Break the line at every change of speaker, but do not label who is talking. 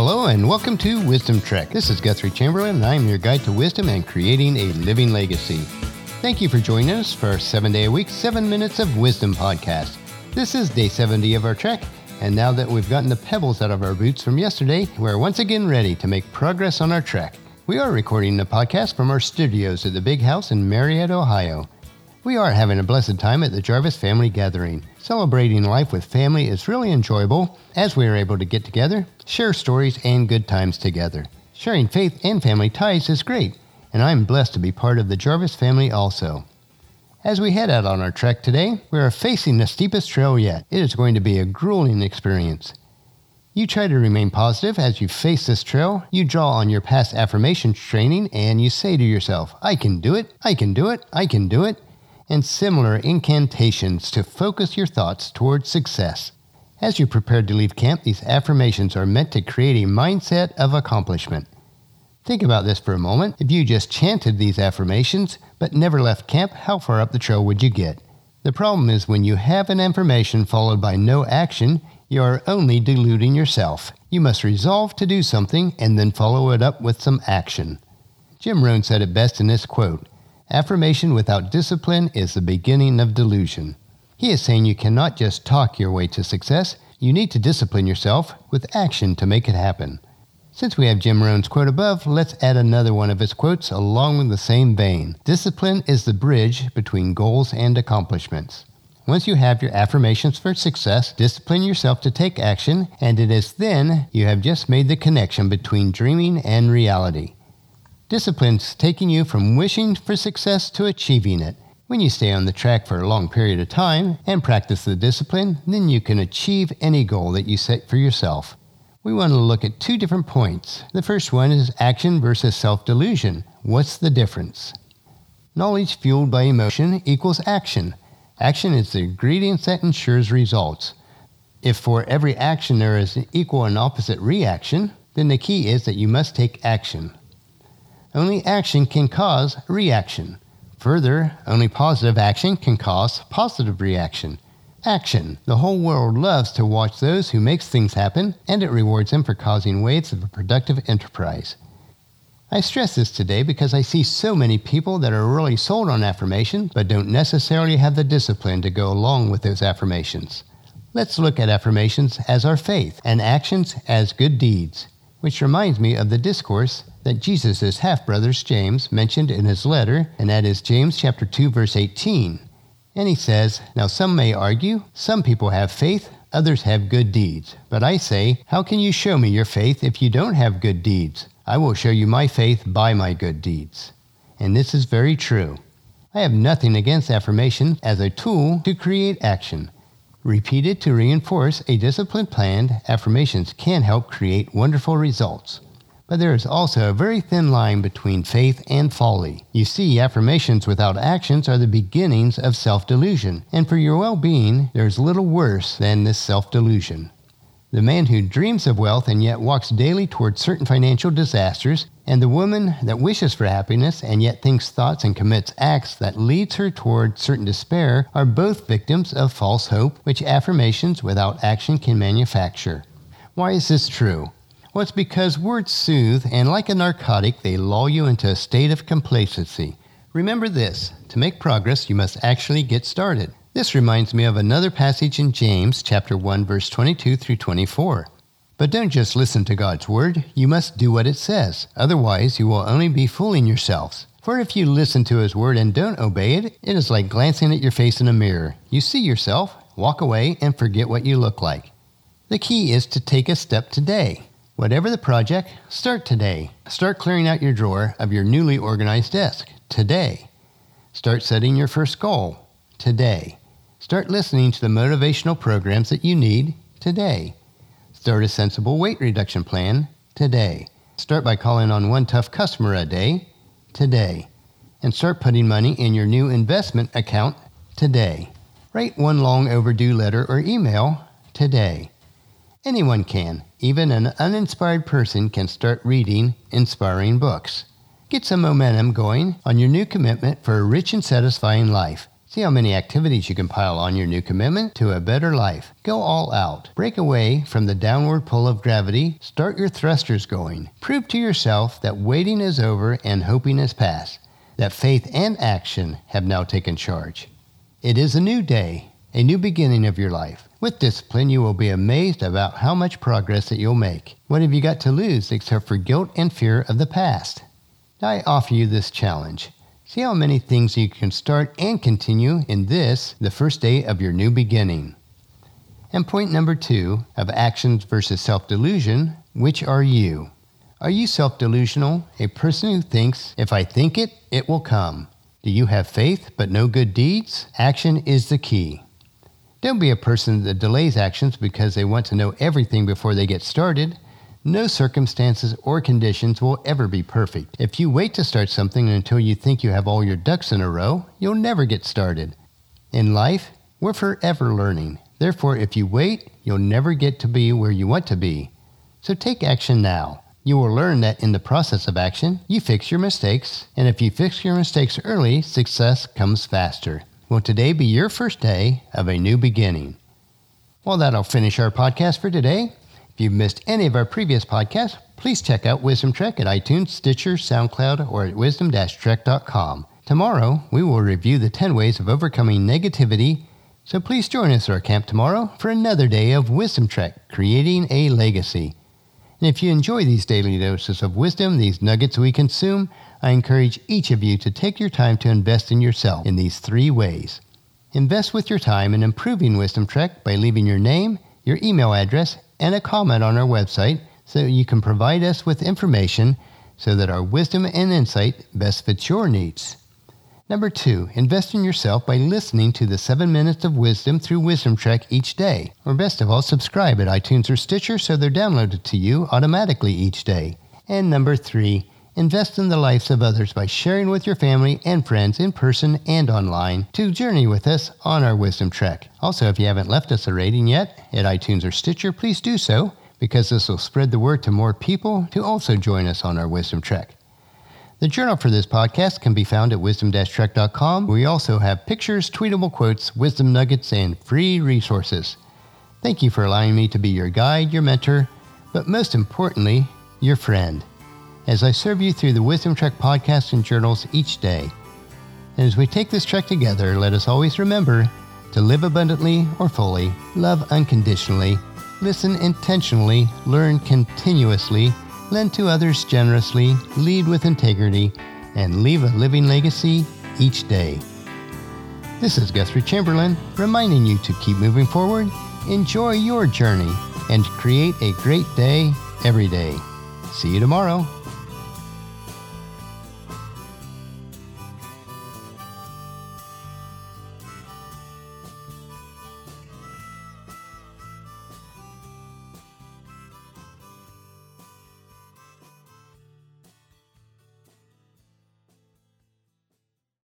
Hello and welcome to Wisdom Trek. This is Guthrie Chamberlain and I'm your guide to wisdom and creating a living legacy. Thank you for joining us for our seven day a week, seven minutes of wisdom podcast. This is day 70 of our trek, and now that we've gotten the pebbles out of our boots from yesterday, we're once again ready to make progress on our trek. We are recording the podcast from our studios at the Big House in Marietta, Ohio. We are having a blessed time at the Jarvis Family Gathering. Celebrating life with family is really enjoyable as we are able to get together, share stories, and good times together. Sharing faith and family ties is great, and I'm blessed to be part of the Jarvis family also. As we head out on our trek today, we are facing the steepest trail yet. It is going to be a grueling experience. You try to remain positive as you face this trail. You draw on your past affirmation training and you say to yourself, I can do it, I can do it, I can do it, and similar incantations to focus your thoughts towards success. As you prepare to leave camp, these affirmations are meant to create a mindset of accomplishment. Think about this for a moment. If you just chanted these affirmations but never left camp, how far up the trail would you get? The problem is when you have an affirmation followed by no action, you are only deluding yourself. You must resolve to do something and then follow it up with some action. Jim Rohn said it best in this quote Affirmation without discipline is the beginning of delusion. He is saying you cannot just talk your way to success, you need to discipline yourself with action to make it happen. Since we have Jim Rohn's quote above, let's add another one of his quotes along with the same vein. Discipline is the bridge between goals and accomplishments. Once you have your affirmations for success, discipline yourself to take action, and it is then you have just made the connection between dreaming and reality. Discipline's taking you from wishing for success to achieving it. When you stay on the track for a long period of time and practice the discipline, then you can achieve any goal that you set for yourself we want to look at two different points. The first one is action versus self delusion. What's the difference? Knowledge fueled by emotion equals action. Action is the ingredient that ensures results. If for every action there is an equal and opposite reaction, then the key is that you must take action. Only action can cause reaction. Further, only positive action can cause positive reaction. Action. The whole world loves to watch those who makes things happen, and it rewards them for causing waves of a productive enterprise. I stress this today because I see so many people that are really sold on affirmation but don't necessarily have the discipline to go along with those affirmations. Let's look at affirmations as our faith and actions as good deeds, which reminds me of the discourse that Jesus' half brothers James mentioned in his letter, and that is James chapter 2 verse 18. And he says, Now some may argue, some people have faith, others have good deeds. But I say, How can you show me your faith if you don't have good deeds? I will show you my faith by my good deeds. And this is very true. I have nothing against affirmation as a tool to create action. Repeated to reinforce a disciplined plan, affirmations can help create wonderful results. But there is also a very thin line between faith and folly. You see, affirmations without actions are the beginnings of self delusion, and for your well being, there is little worse than this self delusion. The man who dreams of wealth and yet walks daily toward certain financial disasters, and the woman that wishes for happiness and yet thinks thoughts and commits acts that leads her toward certain despair are both victims of false hope, which affirmations without action can manufacture. Why is this true? Well, it's because words soothe, and like a narcotic, they lull you into a state of complacency. Remember this to make progress, you must actually get started. This reminds me of another passage in James chapter 1 verse 22 through 24. But don't just listen to God's word, you must do what it says. Otherwise, you will only be fooling yourselves. For if you listen to his word and don't obey it, it is like glancing at your face in a mirror. You see yourself, walk away, and forget what you look like. The key is to take a step today. Whatever the project, start today. Start clearing out your drawer of your newly organized desk today. Start setting your first goal today. Start listening to the motivational programs that you need today. Start a sensible weight reduction plan today. Start by calling on one tough customer a day today. And start putting money in your new investment account today. Write one long overdue letter or email today. Anyone can. Even an uninspired person can start reading inspiring books. Get some momentum going on your new commitment for a rich and satisfying life. See how many activities you can pile on your new commitment to a better life. Go all out. Break away from the downward pull of gravity. Start your thrusters going. Prove to yourself that waiting is over and hoping is past. That faith and action have now taken charge. It is a new day, a new beginning of your life. With discipline, you will be amazed about how much progress that you'll make. What have you got to lose except for guilt and fear of the past? I offer you this challenge. See how many things you can start and continue in this, the first day of your new beginning. And point number two of actions versus self delusion which are you? Are you self delusional, a person who thinks, if I think it, it will come? Do you have faith but no good deeds? Action is the key. Don't be a person that delays actions because they want to know everything before they get started. No circumstances or conditions will ever be perfect. If you wait to start something until you think you have all your ducks in a row, you'll never get started. In life, we're forever learning. Therefore, if you wait, you'll never get to be where you want to be. So take action now. You will learn that in the process of action, you fix your mistakes, and if you fix your mistakes early, success comes faster. Will today be your first day of a new beginning? Well, that'll finish our podcast for today. If you've missed any of our previous podcasts, please check out Wisdom Trek at iTunes, Stitcher, SoundCloud, or at wisdom-trek.com. Tomorrow, we will review the 10 ways of overcoming negativity, so please join us at our camp tomorrow for another day of Wisdom Trek, creating a legacy. And if you enjoy these daily doses of wisdom, these nuggets we consume, I encourage each of you to take your time to invest in yourself in these three ways. Invest with your time in improving Wisdom Trek by leaving your name, your email address, and a comment on our website so you can provide us with information so that our wisdom and insight best fits your needs. Number two, invest in yourself by listening to the 7 Minutes of Wisdom through Wisdom Trek each day. Or best of all, subscribe at iTunes or Stitcher so they're downloaded to you automatically each day. And number three, invest in the lives of others by sharing with your family and friends in person and online to journey with us on our Wisdom Trek. Also, if you haven't left us a rating yet at iTunes or Stitcher, please do so because this will spread the word to more people to also join us on our Wisdom Trek. The journal for this podcast can be found at wisdom-trek.com. We also have pictures, tweetable quotes, wisdom nuggets, and free resources. Thank you for allowing me to be your guide, your mentor, but most importantly, your friend, as I serve you through the Wisdom Trek podcast and journals each day. And as we take this trek together, let us always remember to live abundantly or fully, love unconditionally, listen intentionally, learn continuously, lend to others generously, lead with integrity, and leave a living legacy each day. This is Guthrie Chamberlain reminding you to keep moving forward, enjoy your journey, and create a great day every day. See you tomorrow.